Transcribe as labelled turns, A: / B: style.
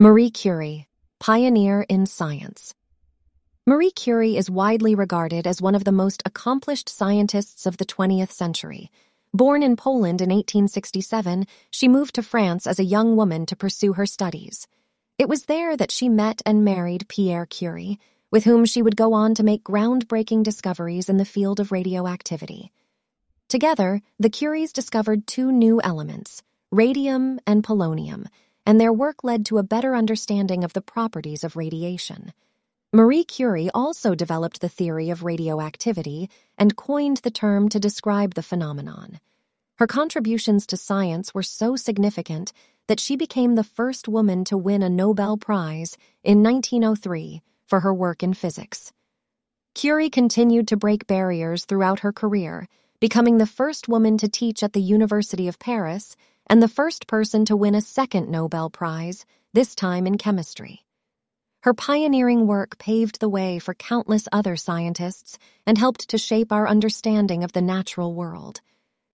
A: Marie Curie, pioneer in science. Marie Curie is widely regarded as one of the most accomplished scientists of the 20th century. Born in Poland in 1867, she moved to France as a young woman to pursue her studies. It was there that she met and married Pierre Curie, with whom she would go on to make groundbreaking discoveries in the field of radioactivity. Together, the Curies discovered two new elements, radium and polonium, and their work led to a better understanding of the properties of radiation. Marie Curie also developed the theory of radioactivity and coined the term to describe the phenomenon. Her contributions to science were so significant that she became the first woman to win a Nobel Prize in 1903 for her work in physics. Curie continued to break barriers throughout her career, becoming the first woman to teach at the University of Paris and the first person to win a second Nobel Prize, this time in chemistry. Her pioneering work paved the way for countless other scientists and helped to shape our understanding of the natural world.